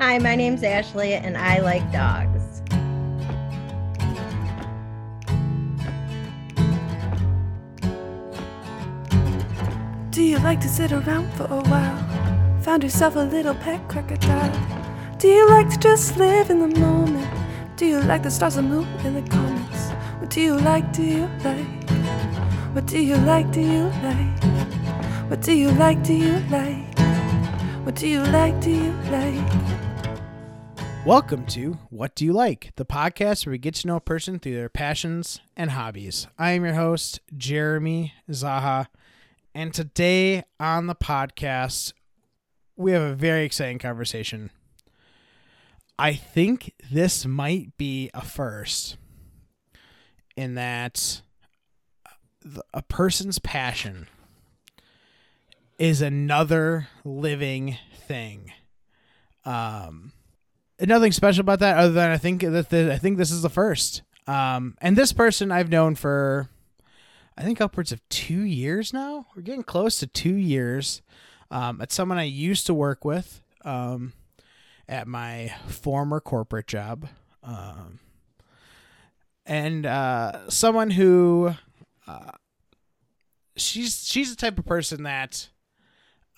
Hi, my name's Ashley, and I like dogs. Do you like to sit around for a while? Found yourself a little pet crocodile? Do you like to just live in the moment? Do you like the stars and moon in the comments? What do you like? Do you like? What do you like? Do you like? What do you like? Do you like? What do you like? Do you like? Welcome to What Do You Like, the podcast where we get to know a person through their passions and hobbies. I am your host, Jeremy Zaha, and today on the podcast, we have a very exciting conversation. I think this might be a first in that a person's passion is another living thing. Um, nothing special about that other than I think that the, I think this is the first. Um, and this person I've known for I think upwards of two years now. We're getting close to two years. Um, it's someone I used to work with um, at my former corporate job, um, and uh, someone who uh, she's she's the type of person that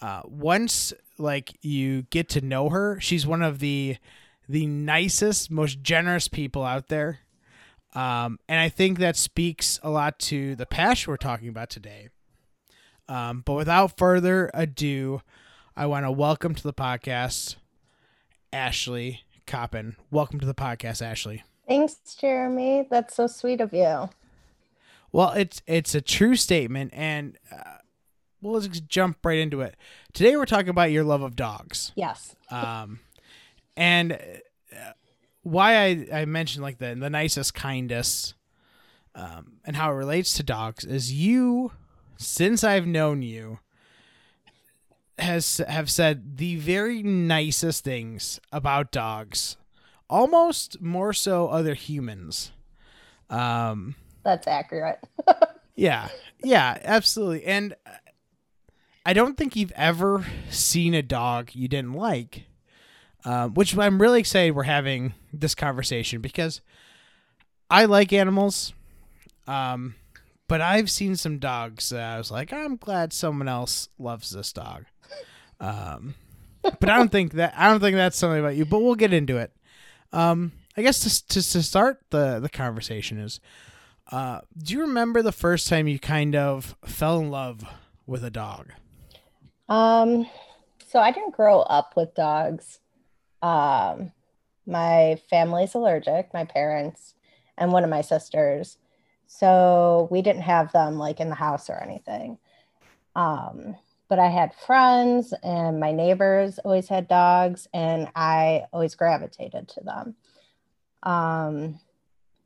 uh, once like you get to know her, she's one of the the nicest, most generous people out there. Um, and I think that speaks a lot to the passion we're talking about today. Um, but without further ado, I want to welcome to the podcast Ashley Coppin. Welcome to the podcast, Ashley. Thanks, Jeremy. That's so sweet of you. Well, it's it's a true statement, and uh, well, let's jump right into it. Today, we're talking about your love of dogs. Yes. Um, and uh, why I, I mentioned like the the nicest, kindest, um, and how it relates to dogs is you, since I've known you, has have said the very nicest things about dogs, almost more so other humans. Um, That's accurate. yeah, yeah, absolutely, and. I don't think you've ever seen a dog you didn't like. Um, which I'm really excited we're having this conversation because I like animals, um, but I've seen some dogs that I was like, I'm glad someone else loves this dog. Um, but I don't think that I don't think that's something about you. But we'll get into it. Um, I guess to, to to start the the conversation is, uh, do you remember the first time you kind of fell in love with a dog? Um, so I didn't grow up with dogs. Um, my family's allergic, my parents and one of my sisters. So we didn't have them like in the house or anything. Um, but I had friends and my neighbors always had dogs and I always gravitated to them. Um,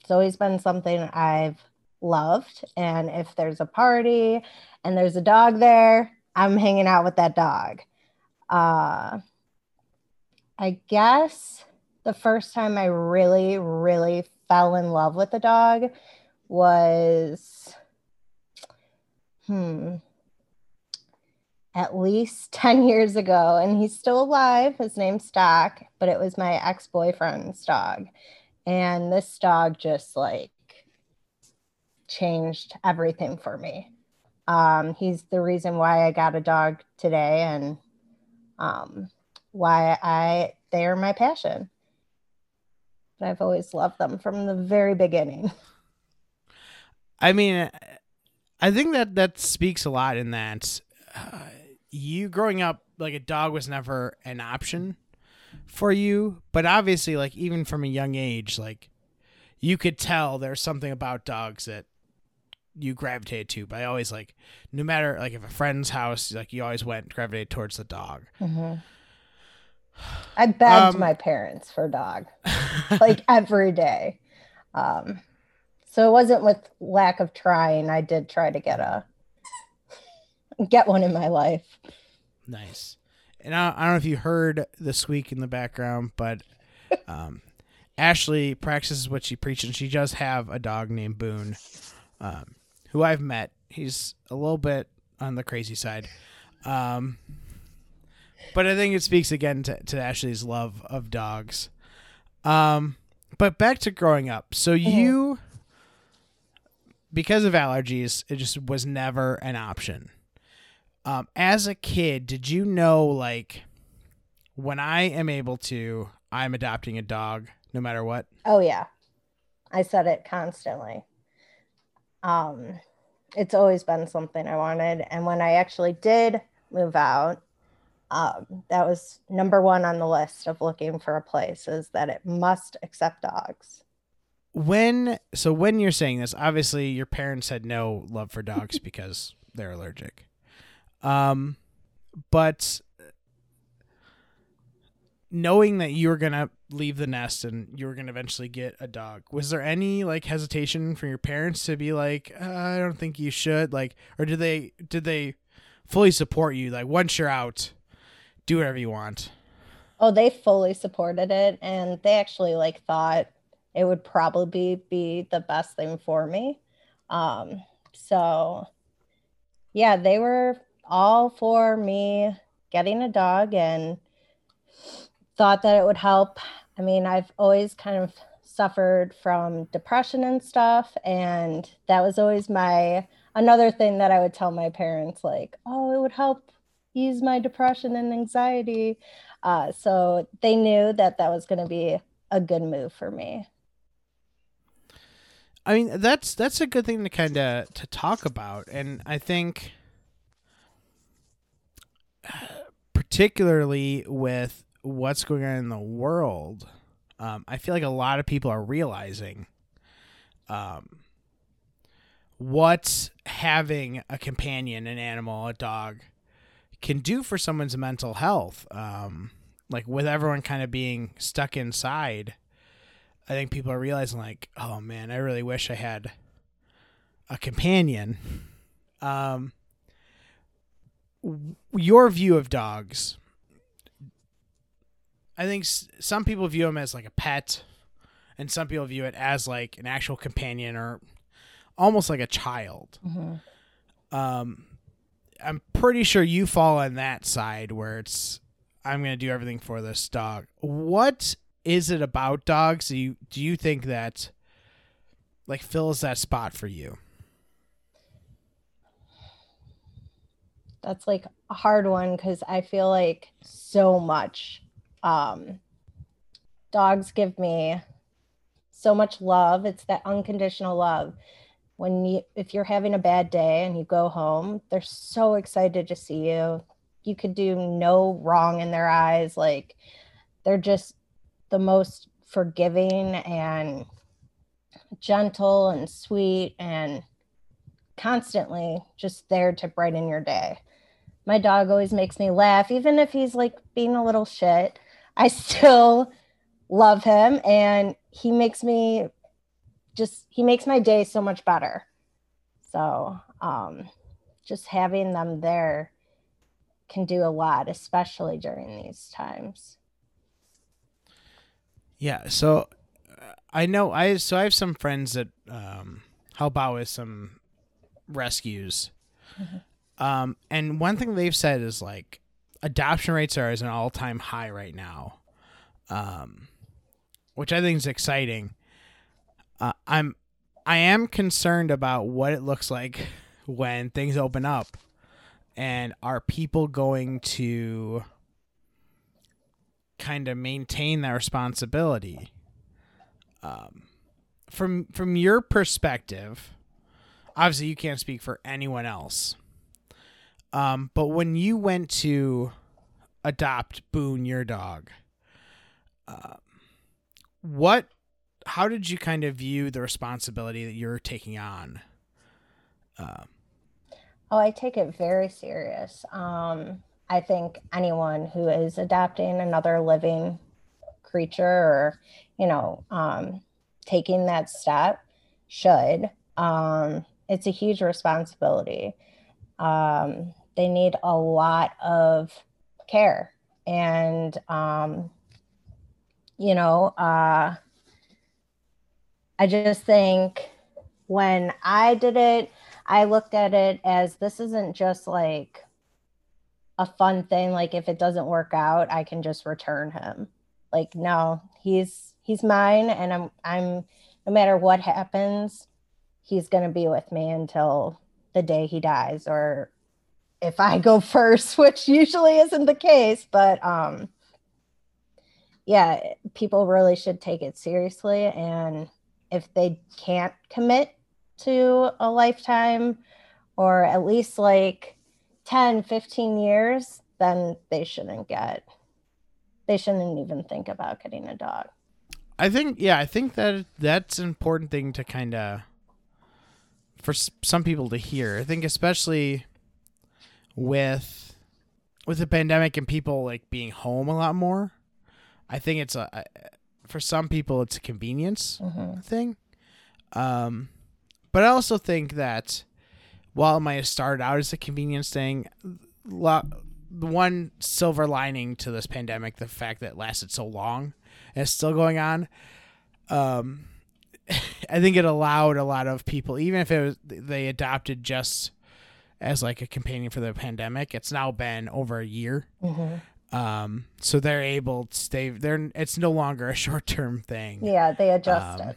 it's always been something I've loved. And if there's a party and there's a dog there, I'm hanging out with that dog. Uh, I guess the first time I really, really fell in love with a dog was, hmm, at least 10 years ago. And he's still alive. His name's Stock, but it was my ex boyfriend's dog. And this dog just like changed everything for me. Um, he's the reason why I got a dog today. And um, why I they are my passion. But I've always loved them from the very beginning. I mean, I think that that speaks a lot in that uh, you growing up like a dog was never an option for you, but obviously like even from a young age like you could tell there's something about dogs that you gravitated to. But I always like, no matter like if a friend's house, like you always went gravitated towards the dog. Mm-hmm. I begged um, my parents for a dog like every day. Um, so it wasn't with lack of trying. I did try to get a get one in my life. Nice. And I, I don't know if you heard the squeak in the background, but um, Ashley practices what she preaches. And she does have a dog named Boone, um, who I've met. He's a little bit on the crazy side. Um, but I think it speaks again to, to Ashley's love of dogs. Um, but back to growing up. So Mm-hmm. you, because of allergies, it just was never an option. Um, as a kid, did you know like when I am able to, I'm adopting a dog no matter what? Oh yeah. I said it constantly. Um it's always been something I wanted and when I actually did move out um that was number 1 on the list of looking for a place is that it must accept dogs. when so when you're saying this obviously your parents had no love for dogs because they're allergic um but knowing that you were gonna leave the nest and you were gonna eventually get a dog was there any like hesitation from your parents to be like uh, i don't think you should like or did they did they fully support you like once you're out do whatever you want Oh, they fully supported it and they actually like thought it would probably be the best thing for me. Um so yeah, they were all for me getting a dog and thought that it would help. I mean, I've always kind of suffered from depression and stuff and that was always my another thing that I would tell my parents like, "Oh, it would help ease my depression and anxiety." Uh, so they knew that that was going to be a good move for me. I mean, that's that's a good thing to kind of to talk about, and I think, particularly with what's going on in the world, um, I feel like a lot of people are realizing, um, what having a companion, an animal, a dog, can do for someone's mental health. Um, like with everyone kind of being stuck inside. I think people are realizing like, oh man, I really wish I had a companion. Um, your view of dogs. I think s- some people view them as like a pet, and some people view it as like an actual companion or almost like a child. Um, I'm pretty sure you fall on that side where it's I'm gonna do everything for this dog. What is it about dogs? Do you do you think that like fills that spot for you? That's like a hard one because I feel like so much. Um, dogs give me so much love. It's that unconditional love. When you, if you're having a bad day and you go home, they're so excited to see you. You could do no wrong in their eyes. Like they're just the most forgiving and gentle and sweet and constantly just there to brighten your day. My dog always makes me laugh, even if he's like being a little shit. I still love him and he makes me just he makes my day so much better. So, um just having them there can do a lot, especially during these times. Yeah, so uh, I know I so I have some friends that um, help out with some rescues, um, and one thing they've said is like adoption rates are at an all time high right now, um, which I think is exciting. Uh, I'm I am concerned about what it looks like when things open up, and are people going to kind of maintain that responsibility. Um, from from your perspective, obviously you can't speak for anyone else. Um, but when you went to adopt Boone, your dog, uh, what, how did you kind of view the responsibility that you're taking on? Uh, Oh, I take it very serious. Um, I think anyone who is adopting another living creature or, you know, um, taking that step should. Um, it's a huge responsibility. Um, they need a lot of care. And, um, you know, uh, I just think when I did it, I looked at it as this isn't just like a fun thing like if it doesn't work out i can just return him. Like no he's he's mine and i'm i'm no matter what happens he's to be with me until the day he dies or if i go first which usually isn't the case but um yeah people really should take it seriously and if they can't commit to a lifetime or at least like 10 15 years then they shouldn't get they shouldn't even think about getting a dog I think yeah, I think that that's an important thing to kind of for some people to hear. I think especially with with the pandemic and people like being home a lot more. I think it's a, for some people it's a convenience thing. Um but I also think that while it might have started out as a convenience thing, lo- the one silver lining to this pandemic, the fact that it lasted so long and it's still going on, um, I think it allowed a lot of people, even if it was they adopted just as like a companion for the pandemic, it's now been over a year. Um, so they're able to stay. They're it's no longer a short term thing. yeah they adjusted Um,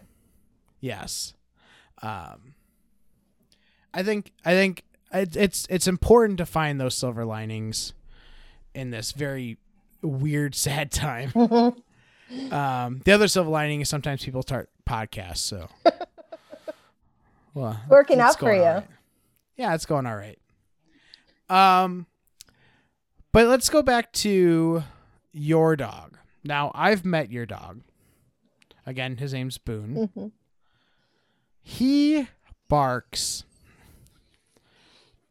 Yes. Um, I think I think it, it's it's important to find those silver linings in this very weird, sad time. um, the other silver lining is sometimes people start podcasts. So, well, Working out for you. right. Yeah, it's going all right. Um, but let's go back to your dog. Now, I've met your dog. Again, his name's Boone. Mhm. He barks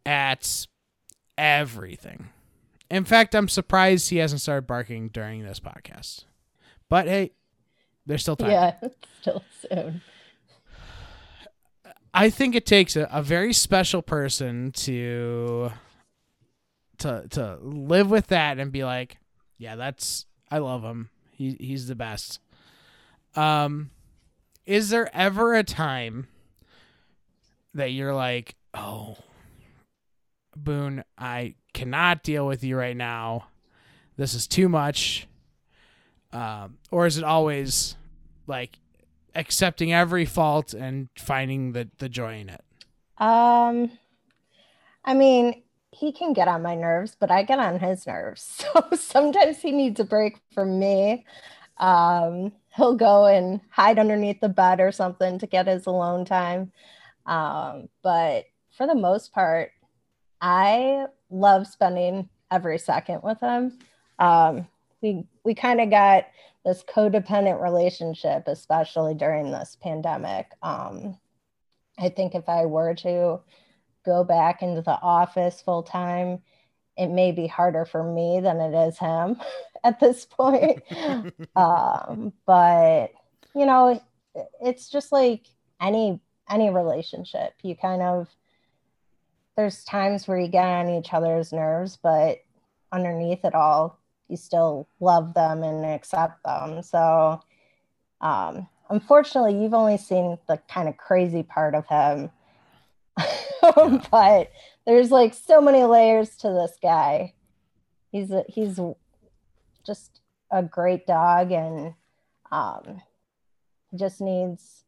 at everything. In fact, I'm surprised he hasn't started barking during this podcast. But hey, there's still time. yeah still soon I think it takes a, a very special person to to to live with that and be like, yeah, that's I love him. He he's the best. Um is there ever a time that you're like, "Oh, Boone, I cannot deal with you right now. This is too much." Um or is it always like accepting every fault and finding the, the joy in it. Um, I mean, he can get on my nerves, but I get on his nerves. So sometimes he needs a break from me. Um, he'll go and hide underneath the bed or something to get his alone time. Um, but for the most part, I love spending every second with him. Um, we we kind of got this codependent relationship, especially during this pandemic. Um, I think if I were to go back into the office full time, it may be harder for me than it is him at this point. um, but you know, it's just like any any relationship. You kind of there's times where you get on each other's nerves, but underneath it all, you still love them and accept them. So um, unfortunately, you've only seen the kind of crazy part of him. but there's like so many layers to this guy. He's a, he's just a great dog and um, just needs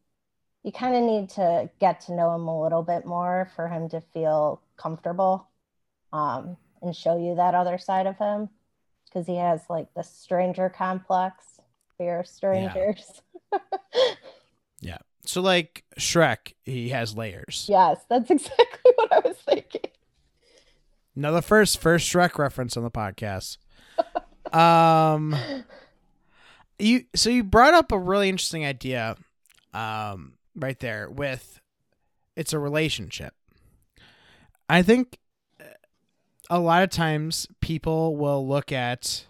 you kind of need to get to know him a little bit more for him to feel comfortable um, and show you that other side of him because he has like the stranger complex fear of strangers Yeah. So like Shrek, he has layers. yes that's exactly what i was thinking Now the first first Shrek reference on the podcast. um you so you brought up a really interesting idea um right there with it's a relationship. I think uh, a lot of times people will look at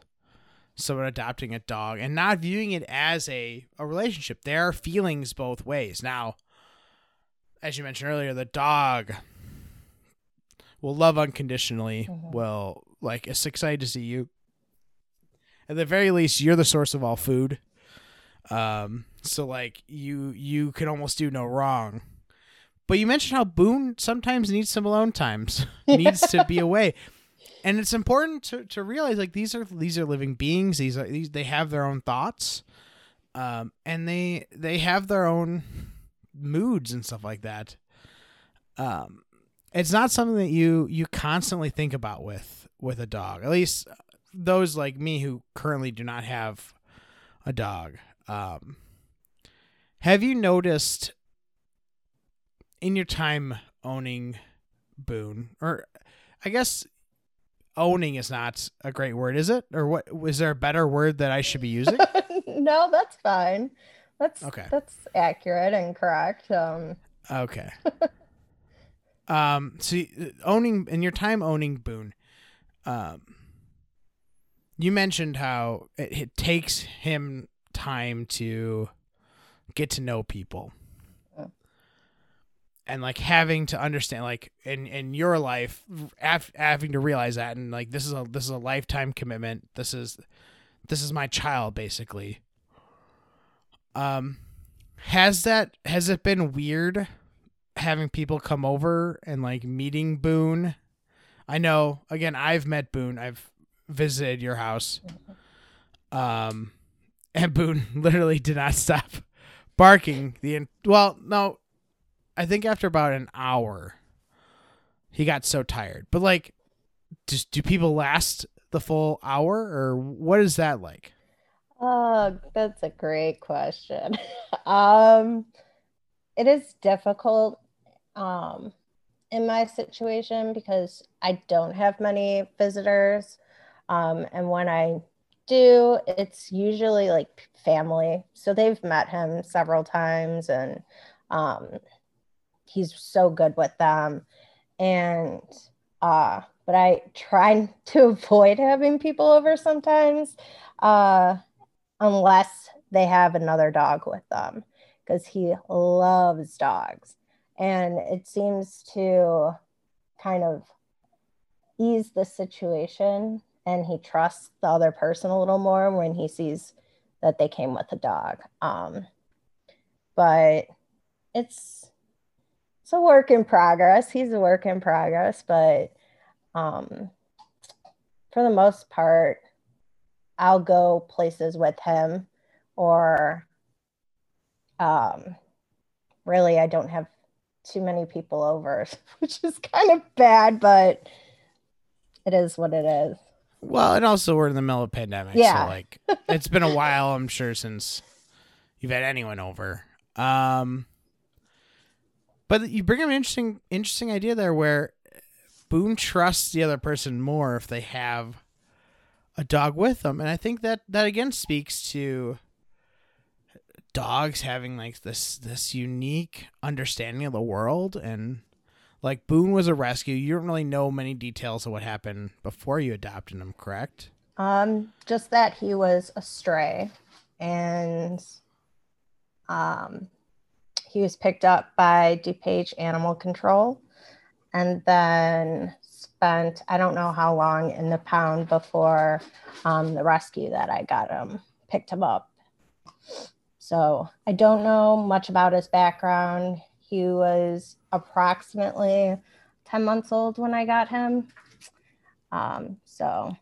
someone adopting a dog and not viewing it as a, a relationship. There are feelings both ways. Now, as you mentioned earlier, the dog will love unconditionally, Mhm. will like is excited to see you. At the very least, you're the source of all food. Um, so like you you can almost do no wrong. But you mentioned how Boone sometimes needs some alone times, needs to be away. And it's important to, to realize like these are these are living beings. These are these they have their own thoughts um and they they have their own moods and stuff like that. Um it's not something that you you constantly think about with with a dog. At least those like me who currently do not have a dog. Um have you noticed in your time owning boone or i guess owning is not a great word is it or what was there a better word that i should be using no, that's fine. That's Okay. That's accurate and correct. Um, Okay. um. So owning in your time owning Boone, um, you mentioned how it, it takes him time to get to know people. And like having to understand, like in in your life, af- having to realize that, and like this is a this is a lifetime commitment. This is this is my child, basically. Um, has that has it been weird having people come over and like meeting Boone? I know. Again, I've met Boone. I've visited your house. Um, and Boone literally did not stop barking the. Well, no, I think after about an hour, he got so tired. But like, just do people last the full hour, or what is that like? oh, that's a great question. um, it is difficult um, in my situation because I don't have many visitors. Um, and when I do, it's usually like family. So they've met him several times and um, he's so good with them. And, uh, but I try to avoid having people over sometimes uh, unless they have another dog with them because he loves dogs. And it seems to kind of ease the situation and he trusts the other person a little more when he sees that they came with a dog. Um, but it's it's a work in progress. He's a work in progress, but um, for the most part, I'll go places with him, or um, really, I don't have too many people over, which is kind of bad, but it is what it is. Well, and also we're in the middle of pandemic, Yeah. so like it's been a while, I'm sure, since you've had anyone over. Um, but you bring up an interesting, interesting idea there, where Boone trusts the other person more if they have a dog with them, and I think that that again speaks to dogs having like this this unique understanding of the world and like Boone was a rescue. You don't really know many details of what happened before you adopted him, correct? Um, just that he was a stray and um, he was picked up by DuPage Animal Control and then spent, I don't know how long in the pound before um, the rescue that I got him, picked him up. So I don't know much about his background. He was approximately 10 months old when I got him. Um, so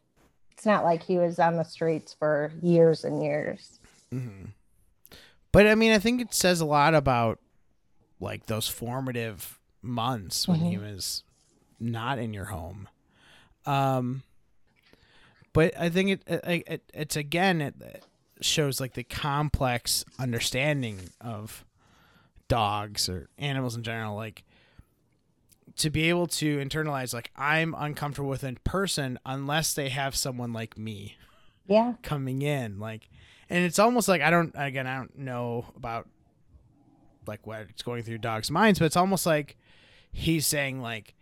it's not like he was on the streets for years and years. Mm-hmm. But I mean, I think it says a lot about like those formative months when he was not in your home. Um, but I think it, it, it it's again it shows like the complex understanding of dogs or animals in general like to be able to internalize like i'm uncomfortable with a person unless they have someone like me Yeah. coming in like and it's almost like i don't again i don't know about like what's going through dogs minds but it's almost like he's saying like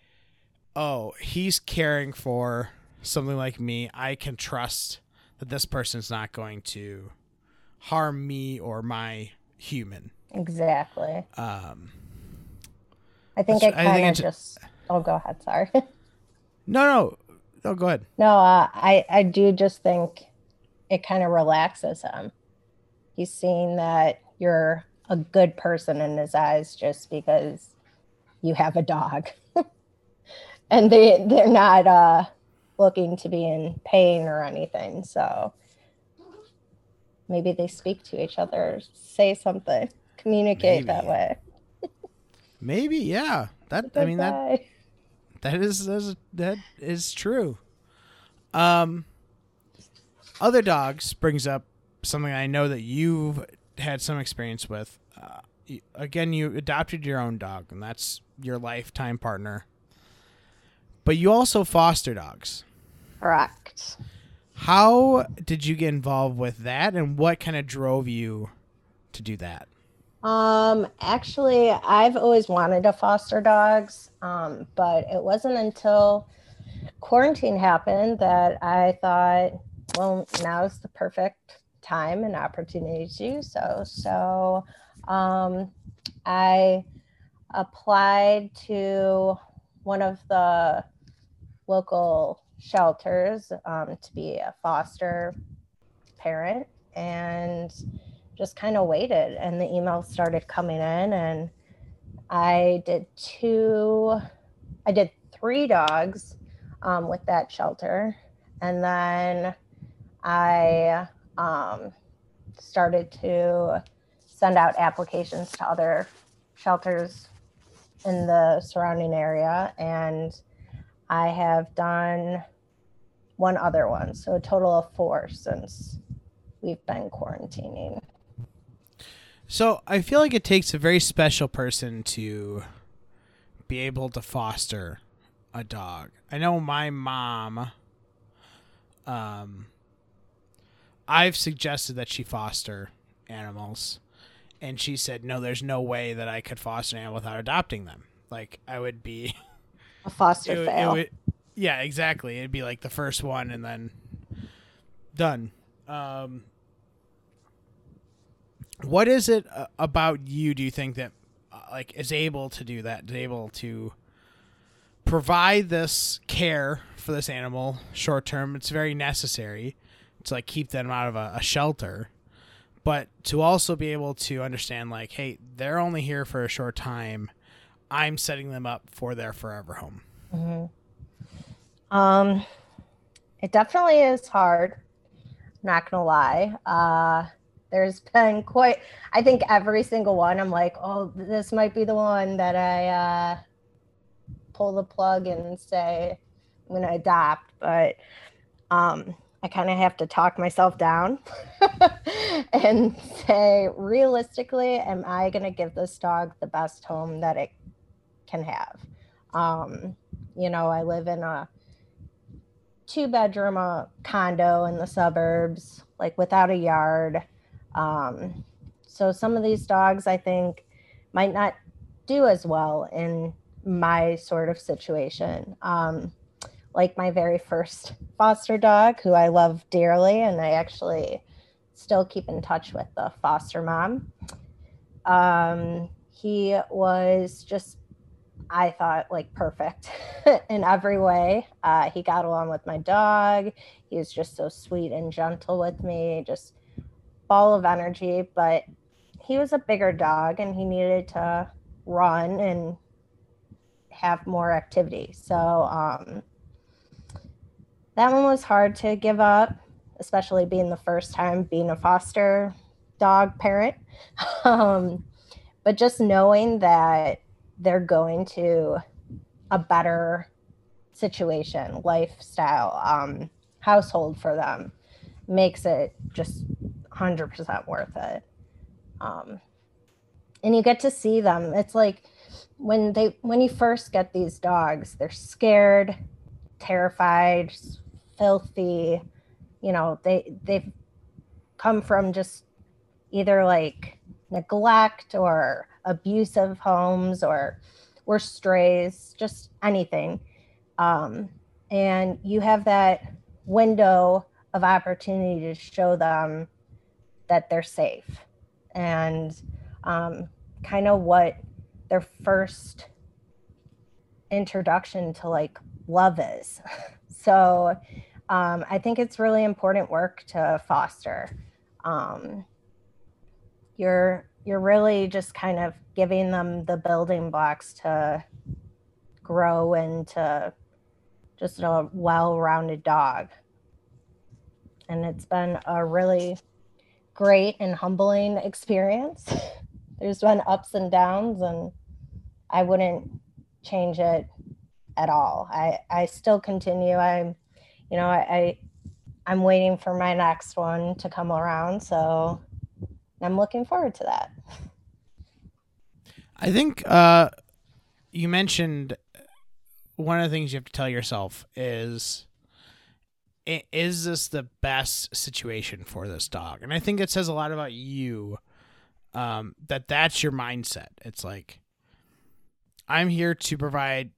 oh he's caring for something like me i can trust that this person's not going to harm me or my human Exactly. um I think it kind of just. Oh, go ahead. Sorry. no no no go ahead no, uh, I I do just think it kind of relaxes him. He's seeing that you're a good person in his eyes just because you have a dog, and they they're not uh looking to be in pain or anything. So maybe they speak to each other, say something, communicate maybe. that way. maybe, yeah. That I mean that that is, that is that is true. Um other dogs brings up something I know that you've had some experience with. Uh, again, you adopted your own dog, and that's your lifetime partner. But you also foster dogs. Correct. How did you get involved with that, and what kind of drove you to do that? Um, actually, I've always wanted to foster dogs, um, but it wasn't until quarantine happened that I thought, well, now's the perfect time and opportunity to do so. So um, I applied to one of the local shelters um, to be a foster parent and just kind of waited and the emails started coming in and i did two i did three dogs um, with that shelter and then i um, started to send out applications to other shelters in the surrounding area and i have done one other one so a total of four since we've been quarantining. So i feel like it takes a very special person to be able to foster a dog. I know my mom um I've suggested that she foster animals, and she said, "No, there's no way that I could foster an animal without adopting them. Like I would be a foster it, fail." It would, yeah, exactly. It'd be like the first one, and then done. Um, what is it uh, about you? Do you think that uh, like is able to do that? Is able to provide this care for this animal short term? It's very necessary to like keep them out of a, a shelter but to also be able to understand like hey they're only here for a short time. I'm setting them up for their forever home. Mm-hmm. um it definitely is hard not gonna lie. Uh there's been quite i think every single one i'm like oh this might be the one that i uh pull the plug and say i'm gonna adopt but um I kind of have to talk myself down and say, realistically, am I going to give this dog the best home that it can have? Um, you know, I live in a two bedroom uh, condo in the suburbs, like without a yard. Um, so some of these dogs, I think, might not do as well in my sort of situation. Um, like my very first foster dog, who I love dearly, and I actually still keep in touch with the foster mom. Um, he was just, I thought, like perfect in every way. Uh, he got along with my dog. He was just so sweet and gentle with me, just ball of energy. But he was a bigger dog and he needed to run and have more activity. So, um, that one was hard to give up, especially being the first time being a foster dog parent. Um, but just knowing that they're going to a better situation, lifestyle, um, household for them makes it just 100% worth it. Um, and you get to see them. It's like when they when you first get these dogs, they're scared, terrified, filthy you know they they've come from just either like neglect or abusive homes or or strays just anything. Um, and you have that window of opportunity to show them that they're safe. And um, kind of what their first introduction to like love is So um, I think it's really important work to foster. Um, you're you're really just kind of giving them the building blocks to grow and to just a well-rounded dog. And it's been a really great and humbling experience. There's been ups and downs and I wouldn't change it at all. I I still continue. I'm you know, I, I I'm waiting for my next one to come around, so I'm looking forward to that. I think uh, you mentioned one of the things you have to tell yourself is is this the best situation for this dog? And I think it says a lot about you um, that that's your mindset. It's like I'm here to provide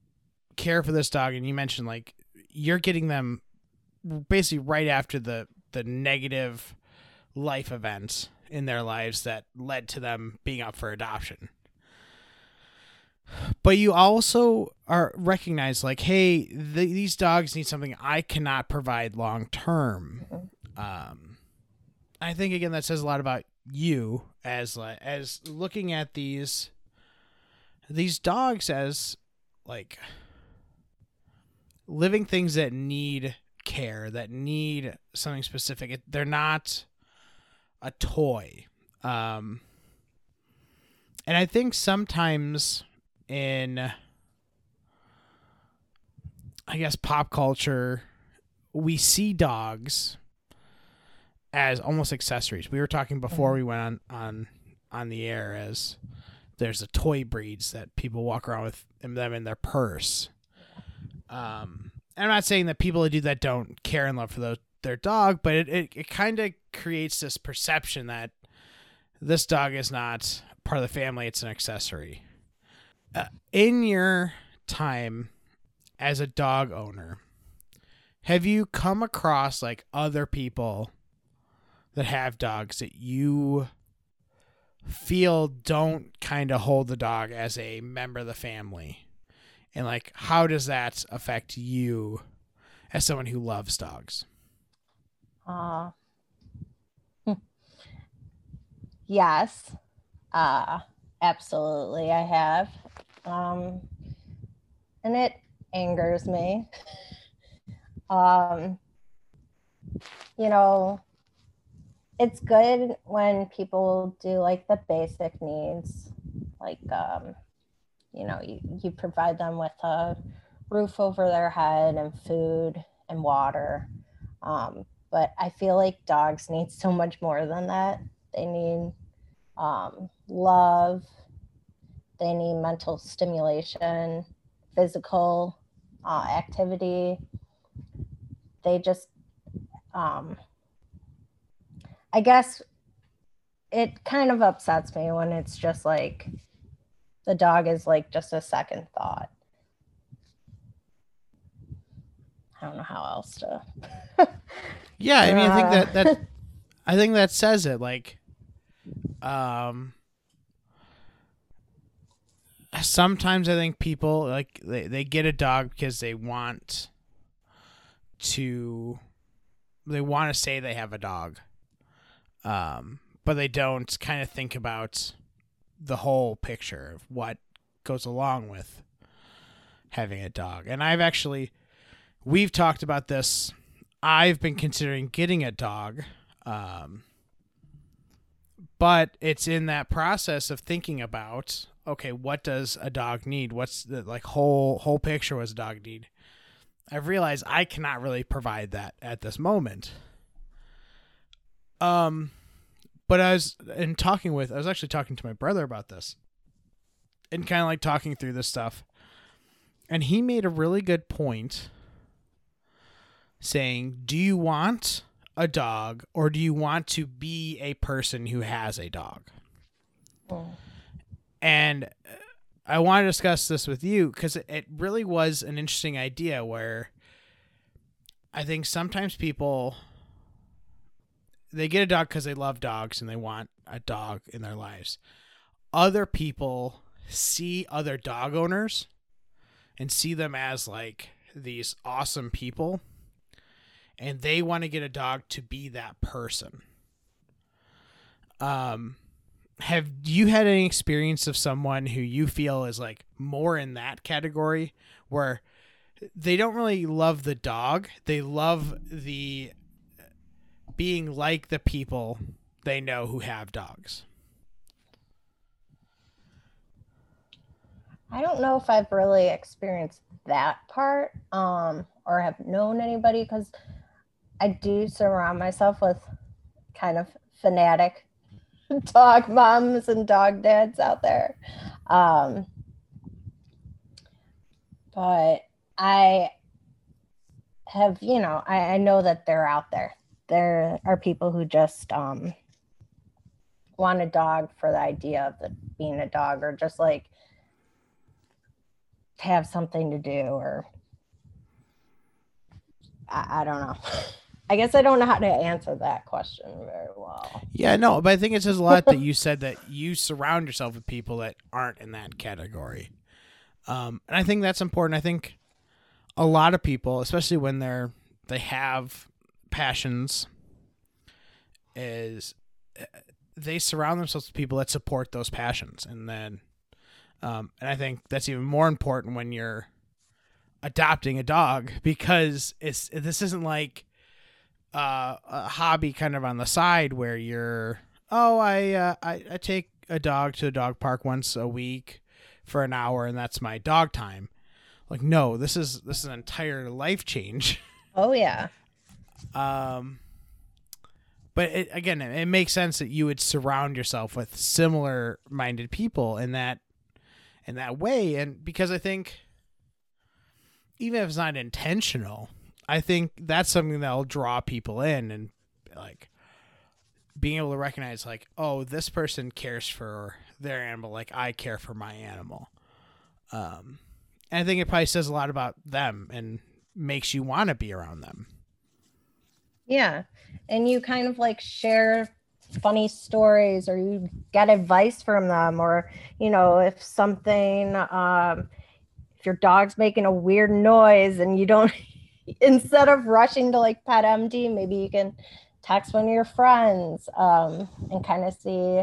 care for this dog, and you mentioned like you're getting them basically right after the the negative life events in their lives that led to them being up for adoption. But you also are recognize like hey the, these dogs need something i cannot provide long term. Um i think again that says a lot about you as as looking at these these dogs as like living things that need care that need something specific it, they're not a toy um and i think sometimes in I guess pop culture we see dogs as almost accessories. We were talking before we went on on on the air as there's the toy breeds that people walk around with them in their purse. Um, I'm not saying that people who do that don't care and love for those, their dog, but it, it, it kind of creates this perception that this dog is not part of the family, it's an accessory. Uh, in your time as a dog owner, have you come across like other people that have dogs that you feel don't kind of hold the dog as a member of the family? And like how does that affect you as someone who loves dogs? Uh yes. Uh absolutely I have. Um, and it angers me. Um, you know, it's good when people do like the basic needs, like, um, you know, you, you provide them with a roof over their head and food and water. Um, but I feel like dogs need so much more than that. They need um, love, they need mental stimulation, physical uh, activity. They just, um, I guess it kind of upsets me when it's just like the dog is like just a second thought. I don't know how else to. yeah, I mean, I think that that I think that says it. Like, um, sometimes I think people like they, they get a dog because they want to they want to say they have a dog. Um, but they don't kind of think about the whole picture of what goes along with having a dog. And I've actually we've talked about this. I've been considering getting a dog. Um, but it's in that process of thinking about okay, what does a dog need? What's the like whole whole picture was a dog need? I've realized I cannot really provide that at this moment. Um but I was in talking with I was actually talking to my brother about this. And kind of like talking through this stuff. And he made a really good point saying, "Do you want a dog or do you want to be a person who has a dog?" Oh. And uh, I want to discuss this with you because it really was an interesting idea where I think sometimes people they get a dog because they love dogs and they want a dog in their lives. Other people see other dog owners and see them as like these awesome people and they want to get a dog to be that person. Um have you had any experience of someone who you feel is like more in that category where they don't really love the dog. They love the being like the people they know who have dogs. I don't know if I've really experienced that part um, or have known anybody because I do surround myself with kind of fanatic dog moms and dog dads out there. Um, but I have, you know, I, I, know that they're out there. There are people who just um, want a dog for the idea of the, being a dog or just like have something to do or I, I don't know. I guess I don't know how to answer that question very well. Yeah, no, but I think it says a lot that you said that you surround yourself with people that aren't in that category. Um, and I think that's important. I think a lot of people, especially when they're they have passions, is uh, they surround themselves with people that support those passions, and then, um, and I think that's even more important when you're adopting a dog because it's this isn't like uh, a hobby kind of on the side where you're oh I, uh, I I take a dog to a dog park once a week for an hour and that's my dog time. Like no, this is this is an entire life change. Oh yeah. Um but it, again, it, makes sense that you would surround yourself with similar minded people in that in that way and because I think even if it's not intentional, I think that's something that'll draw people in and like being able to recognize like, oh, this person cares for their animal like I care for my animal. Um and I think it probably says a lot about them and makes you want to be around them. Yeah. And you kind of like share funny stories or you get advice from them or you know if something um if your dog's making a weird noise and you don't instead of rushing to like PetMD, maybe you can text one of your friends um, and kind of see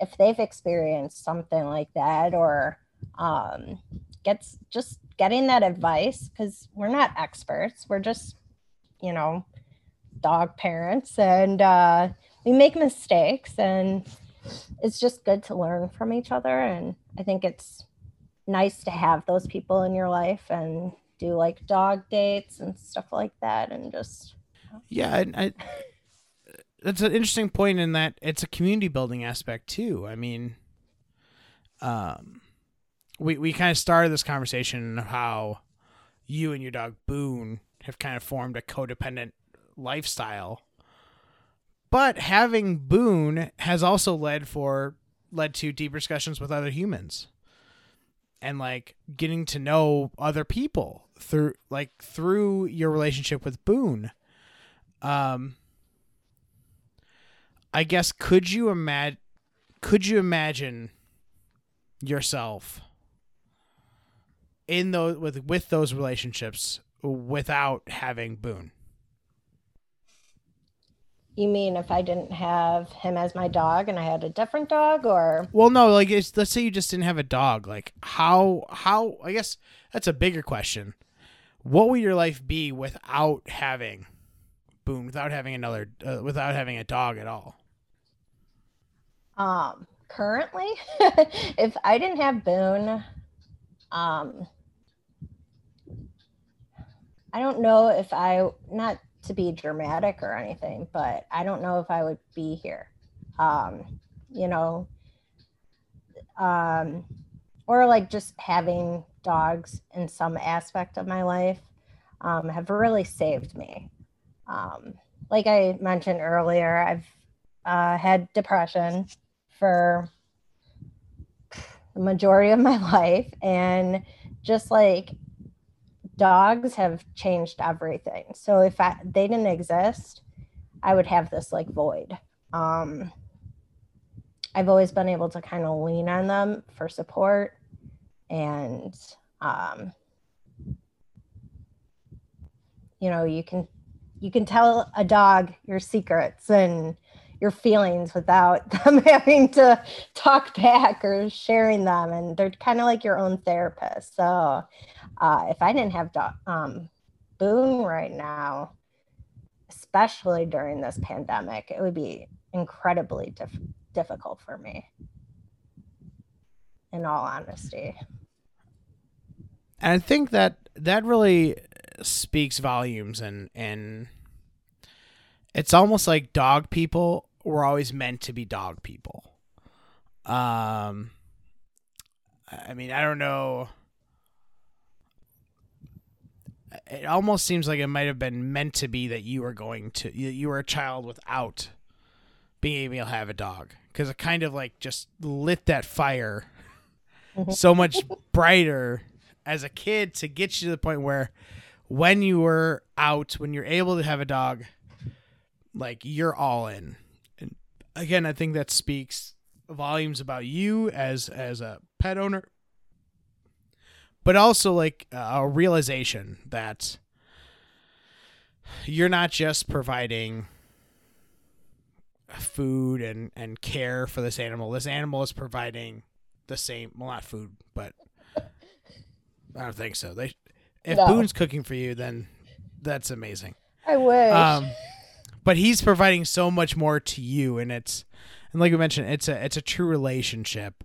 if they've experienced something like that or um, gets just getting that advice because we're not experts. We're just, you know, dog parents and uh, we make mistakes and it's just good to learn from each other. And I think it's nice to have those people in your life and do like dog dates and stuff like that and just yeah I, I, that's an interesting point in that it's a community building aspect too i mean um we we kind of started this conversation of how you and your dog boone have kind of formed a codependent lifestyle but having boone has also led for led to deep discussions with other humans and like getting to know other people through like through your relationship with Boone. Um I guess could you imagine could you imagine yourself in those with with those relationships without having Boone? You mean if I didn't have him as my dog and I had a different dog or Well, no, like let's say you just didn't have a dog. Like how how I guess that's a bigger question. What would your life be without having Boone, without having another uh, without having a dog at all? Um currently if I didn't have Boone um I don't know if I not to be dramatic or anything, but I don't know if I would be here. Um, you know, um, or like just having dogs in some aspect of my life um, have really saved me. Um, like I mentioned earlier, I've uh, had depression for the majority of my life, and just like dogs have changed everything. So if I, they didn't exist, I would have this like void. Um, I've always been able to kind of lean on them for support and um, you know you can you can tell a dog your secrets and your feelings without them having to talk back or sharing them and they're kind of like your own therapist so uh, if I didn't have um, Boone right now, especially during this pandemic, it would be incredibly dif- difficult for me. In all honesty. And I think that that really speaks volumes and and it's almost like dog people were always meant to be dog people. Um I mean, I don't know it almost seems like it might have been meant to be that you were going to you, you were a child without being able to have a dog. Because it kind of like just lit that fire so much brighter as a kid to get you to the point where when you were out when you're able to have a dog like you're all in. And again i think that speaks volumes about you as as a pet owner but also like a realization that you're not just providing food and and care for this animal this animal is providing the same well not food but i don't think so they if No. boone's cooking for you then that's amazing I wish. um but he's providing so much more to you and it's and like we mentioned it's a it's a true relationship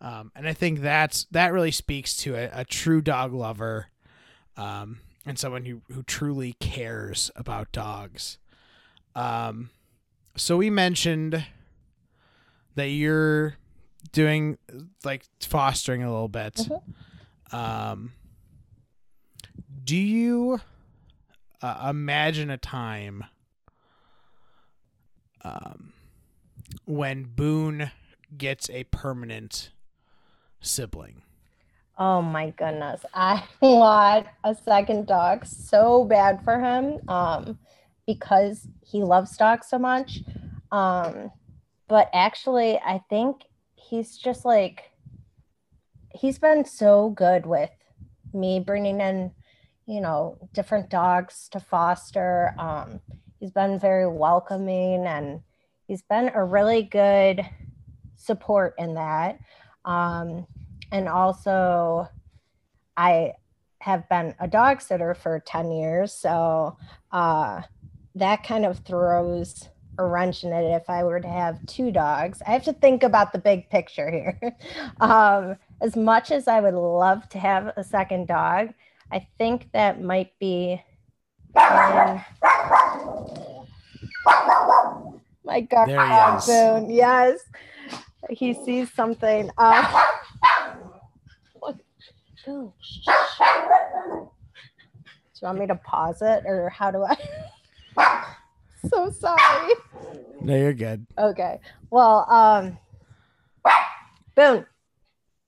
um and i think that's that really speaks to a, a true dog lover um and someone who who truly cares about dogs um so we mentioned that you're doing like fostering a little bit Mhm. um do you uh, imagine a time um, when Boone gets a permanent sibling. Oh my goodness. I want a second dog so bad for him um, because he loves dogs so much. Um, but actually, I think he's just like, he's been so good with me bringing in, you know, different dogs to foster. Um, he's been very welcoming and he's been a really good support in that. Um, and also i have been a dog sitter for 10 years so uh, that kind of throws a wrench in it if i were to have two dogs i have to think about the big picture here um, as much as i would love to have a second dog i think that might be um, my god. Boone. yes he sees something uh, what? Boone, shh, shh. Do you want me to pause it or how do I? so sorry. No, you're good. Okay. Well, um, Boone,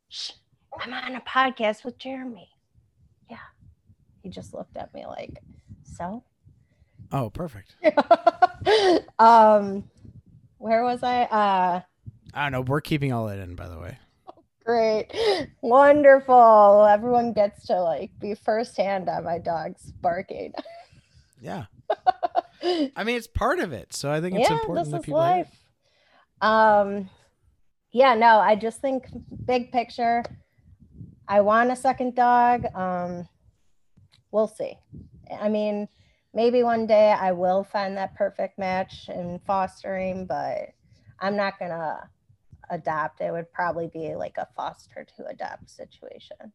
shh, I'm on a podcast with Jeremy. Yeah. He just looked at me like, so? Oh, perfect. um, where was I? Uh, I don't know. We're keeping all that in, by the way. Great. Wonderful. Everyone gets to like be firsthand on my dog's barking. Yeah. I mean, it's part of it, so I think it's yeah, important this that is people. life. Um yeah, no, I just think big picture. I want a second dog. Um we'll see. I mean, maybe one day I will find that perfect match in fostering, but I'm not gonna adopt. It would probably be like a foster to adopt situation.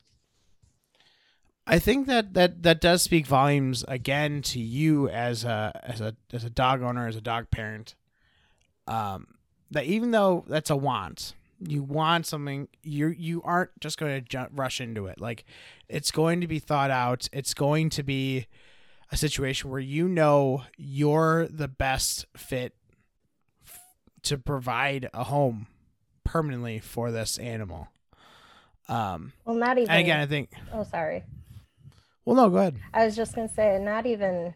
I think that that that does speak volumes again to you as a as a as a dog owner, as a dog parent. Um, that even though that's a want, you want something, you you aren't just going to ju- rush into it. Like it's going to be thought out. It's going to be a situation where you know you're the best fit f- to provide a home permanently for this animal. Um, Well, not even. and again, I think. oh, sorry. Well, no, go ahead. I was just gonna say, not even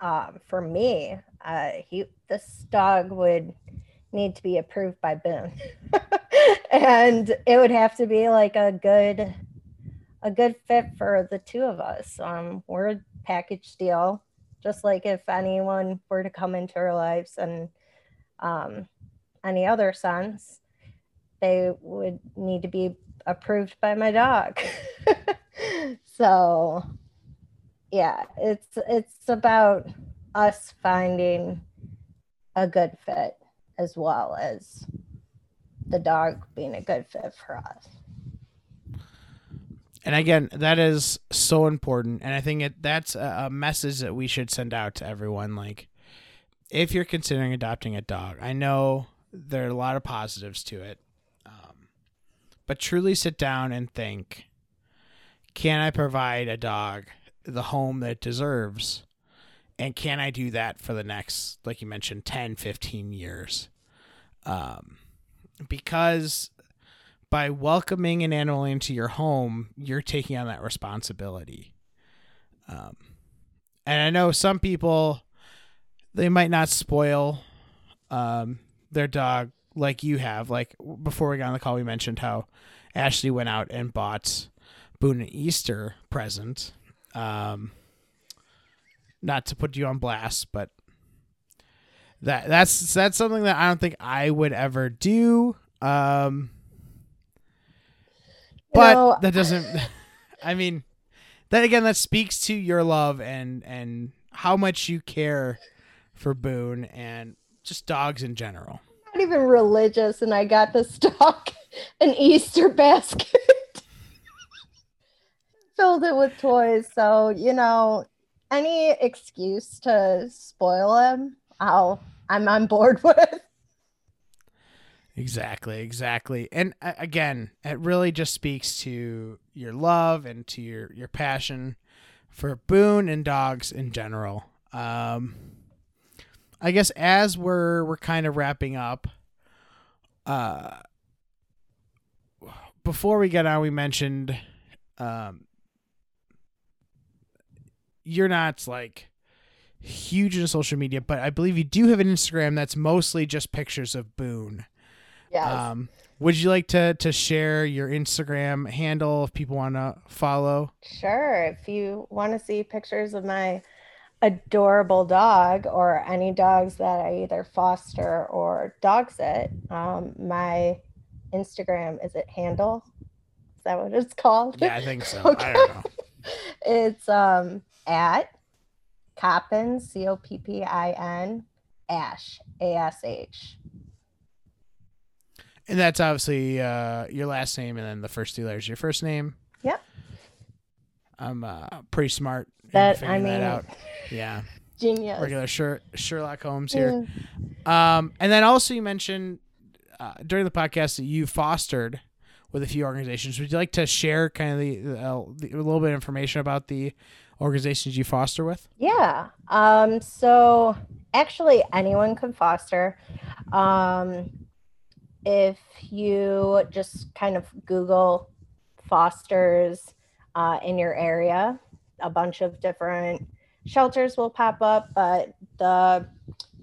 um, for me. Uh, he this dog would need to be approved by Boone, and it would have to be like a good, a good fit for the two of us. Um, we're a package deal, just like if anyone were to come into our lives and um, any other sons, they would need to be approved by my doc. so yeah, it's it's about us finding a good fit as well as the dog being a good fit for us. And again, that is so important, and I think it that's a, message that we should send out to everyone. Like, if you're considering adopting a dog, I know there are a lot of positives to it, but truly sit down and think: Can I provide a dog the home that it deserves? And can I do that for the next, like you mentioned, 10, 15 years? Um, because by welcoming an animal into your home, you're taking on that responsibility. Um, and I know some people, they might not spoil um, their dog like you have. Like before we got on the call, we mentioned how Ashley went out and bought Boone an Easter present. Um, not to put you on blast, but that that's that's something that I don't think I would ever do. Um, but know, that doesn't. I mean, that again, that speaks to your love and and how much you care for Boone and just dogs in general. Even religious, and I got this stock an Easter basket. Filled it with toys. So, you know, any excuse to spoil him, I'll I'm on board with. Exactly, exactly. And again, it really just speaks to your love and to your your passion for Boone and dogs in general. Um I guess as we're we're kind of wrapping up uh before we get on we mentioned um you're not like huge into social media, but I believe you do have an Instagram that's mostly just pictures of Boone. Yeah. Um, would you like to to share your Instagram handle if people want to follow? Sure. If you want to see pictures of my adorable dog or any dogs that I either foster or dog sit, um, my Instagram is it handle? Is that what it's called? Yeah, I think so. okay. I don't know. it's um at Coppin, C O P P I N, Ash, A S H. And that's obviously uh, your last name, and then the first two letters your first name. Yep. I'm uh, pretty smart. That I mean, that out. yeah. Genius. Regular Sher- Sherlock Holmes here. Um, and then also you mentioned uh, during the podcast that you fostered with a few organizations. Would you like to share kind of the, uh, the a little bit of information about the organizations you foster with? Yeah. Um, so actually, anyone can foster. Um, if you just kind of Google fosters uh, in your area, a bunch of different shelters will pop up. But the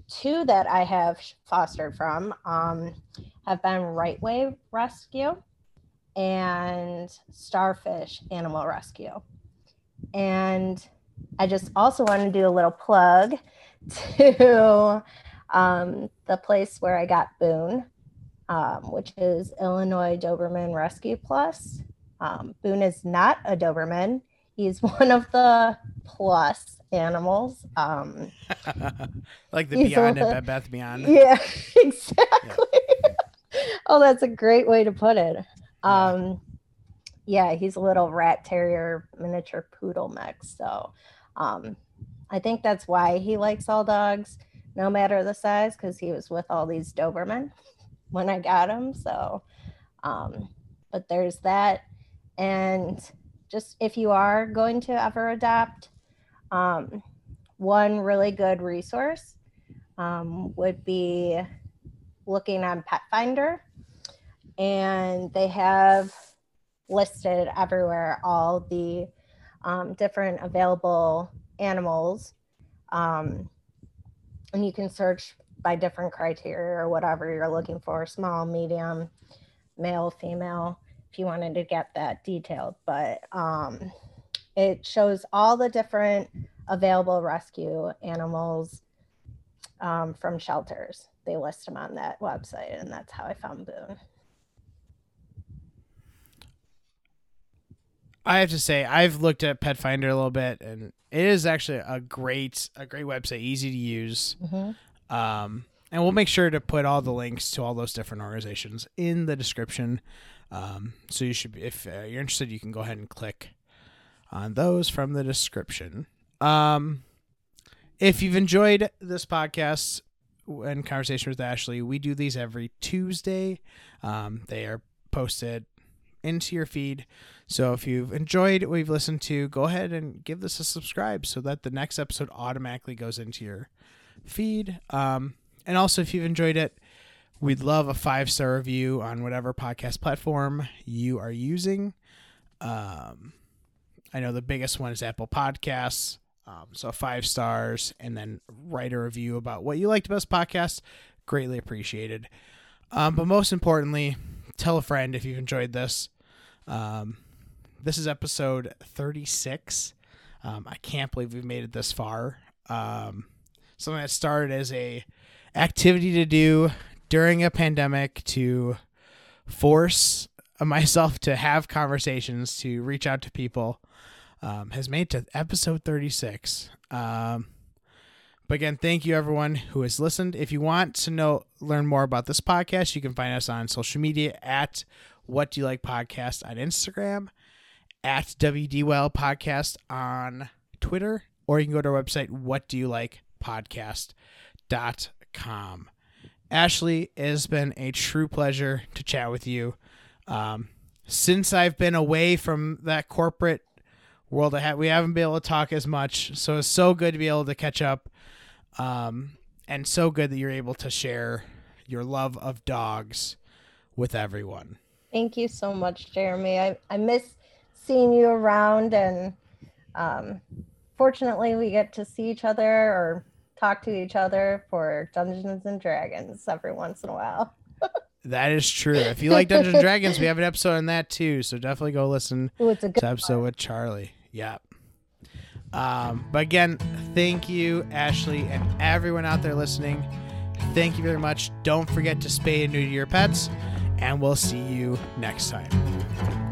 two that I have fostered from um, have been Right Way Rescue and Starfish Animal Rescue. And I just also want to do a little plug to um, the place where I got Boone, um, which is Illinois Doberman Rescue Plus. Um, Boone is not a Doberman. He's one of the plus animals. Um, like the Beyond and Bed Bath Beyond. Yeah, exactly. Yeah. oh, that's a great way to put it. Um, yeah, he's a little rat terrier miniature poodle mix. So um, I think that's why he likes all dogs, no matter the size, because he was with all these Doberman when I got him. So, um, but there's that. And just if you are going to ever adopt, um, one really good resource um, would be looking on Petfinder. And they have listed everywhere all the um, different available animals. Um, and you can search by different criteria or whatever you're looking for small, medium, male, female, if you wanted to get that detailed. But um, it shows all the different available rescue animals um, from shelters. They list them on that website, and that's how I found Boone. I have to say I've looked at Petfinder a little bit, and it is actually a great a great website, easy to use. Mm-hmm. Um, and we'll make sure to put all the links to all those different organizations in the description. Um, so you should, if uh, you're interested, you can go ahead and click on those from the description. Um, if you've enjoyed this podcast and conversation with Ashley, we do these every Tuesday. Um, they are posted into your feed. So if you've enjoyed what you've listened to, go ahead and give this a subscribe so that the next episode automatically goes into your feed. Um, and also, if you've enjoyed it, we'd love a five star review on whatever podcast platform you are using. Um, I know the biggest one is Apple Podcasts. Um, so five stars, and then write a review about what you liked about this podcast. Greatly appreciated. Um, but most importantly, tell a friend if you've enjoyed this. Um, this is episode 36. Um, I can't believe we've made it this far. Um, something that started as a activity to do during a pandemic to force myself to have conversations, to reach out to people, um, has made to episode 36. Um, but again, thank you everyone who has listened. If you want to know learn more about this podcast, you can find us on social media at What Do You Like Podcast on Instagram, at WDYL Podcast on Twitter, or you can go to our website, What Do You Like Podcast.com. Ashley, it has been a true pleasure to chat with you. Um, since I've been away from that corporate world, I have, we haven't been able to talk as much. So it's so good to be able to catch up. Um, and so good that you're able to share your love of dogs with everyone. Thank you so much, Jeremy. I, I miss seeing you around, and um, fortunately, we get to see each other or talk to each other for Dungeons and Dragons every once in a while. That is true. If you like Dungeons and Dragons, we have an episode on that too. So definitely go listen Ooh, it's a good to episode with Charlie. Yeah. Um, but again, thank you, Ashley, and everyone out there listening. Thank you very much. Don't forget to spay and neuter your pets, and we'll see you next time.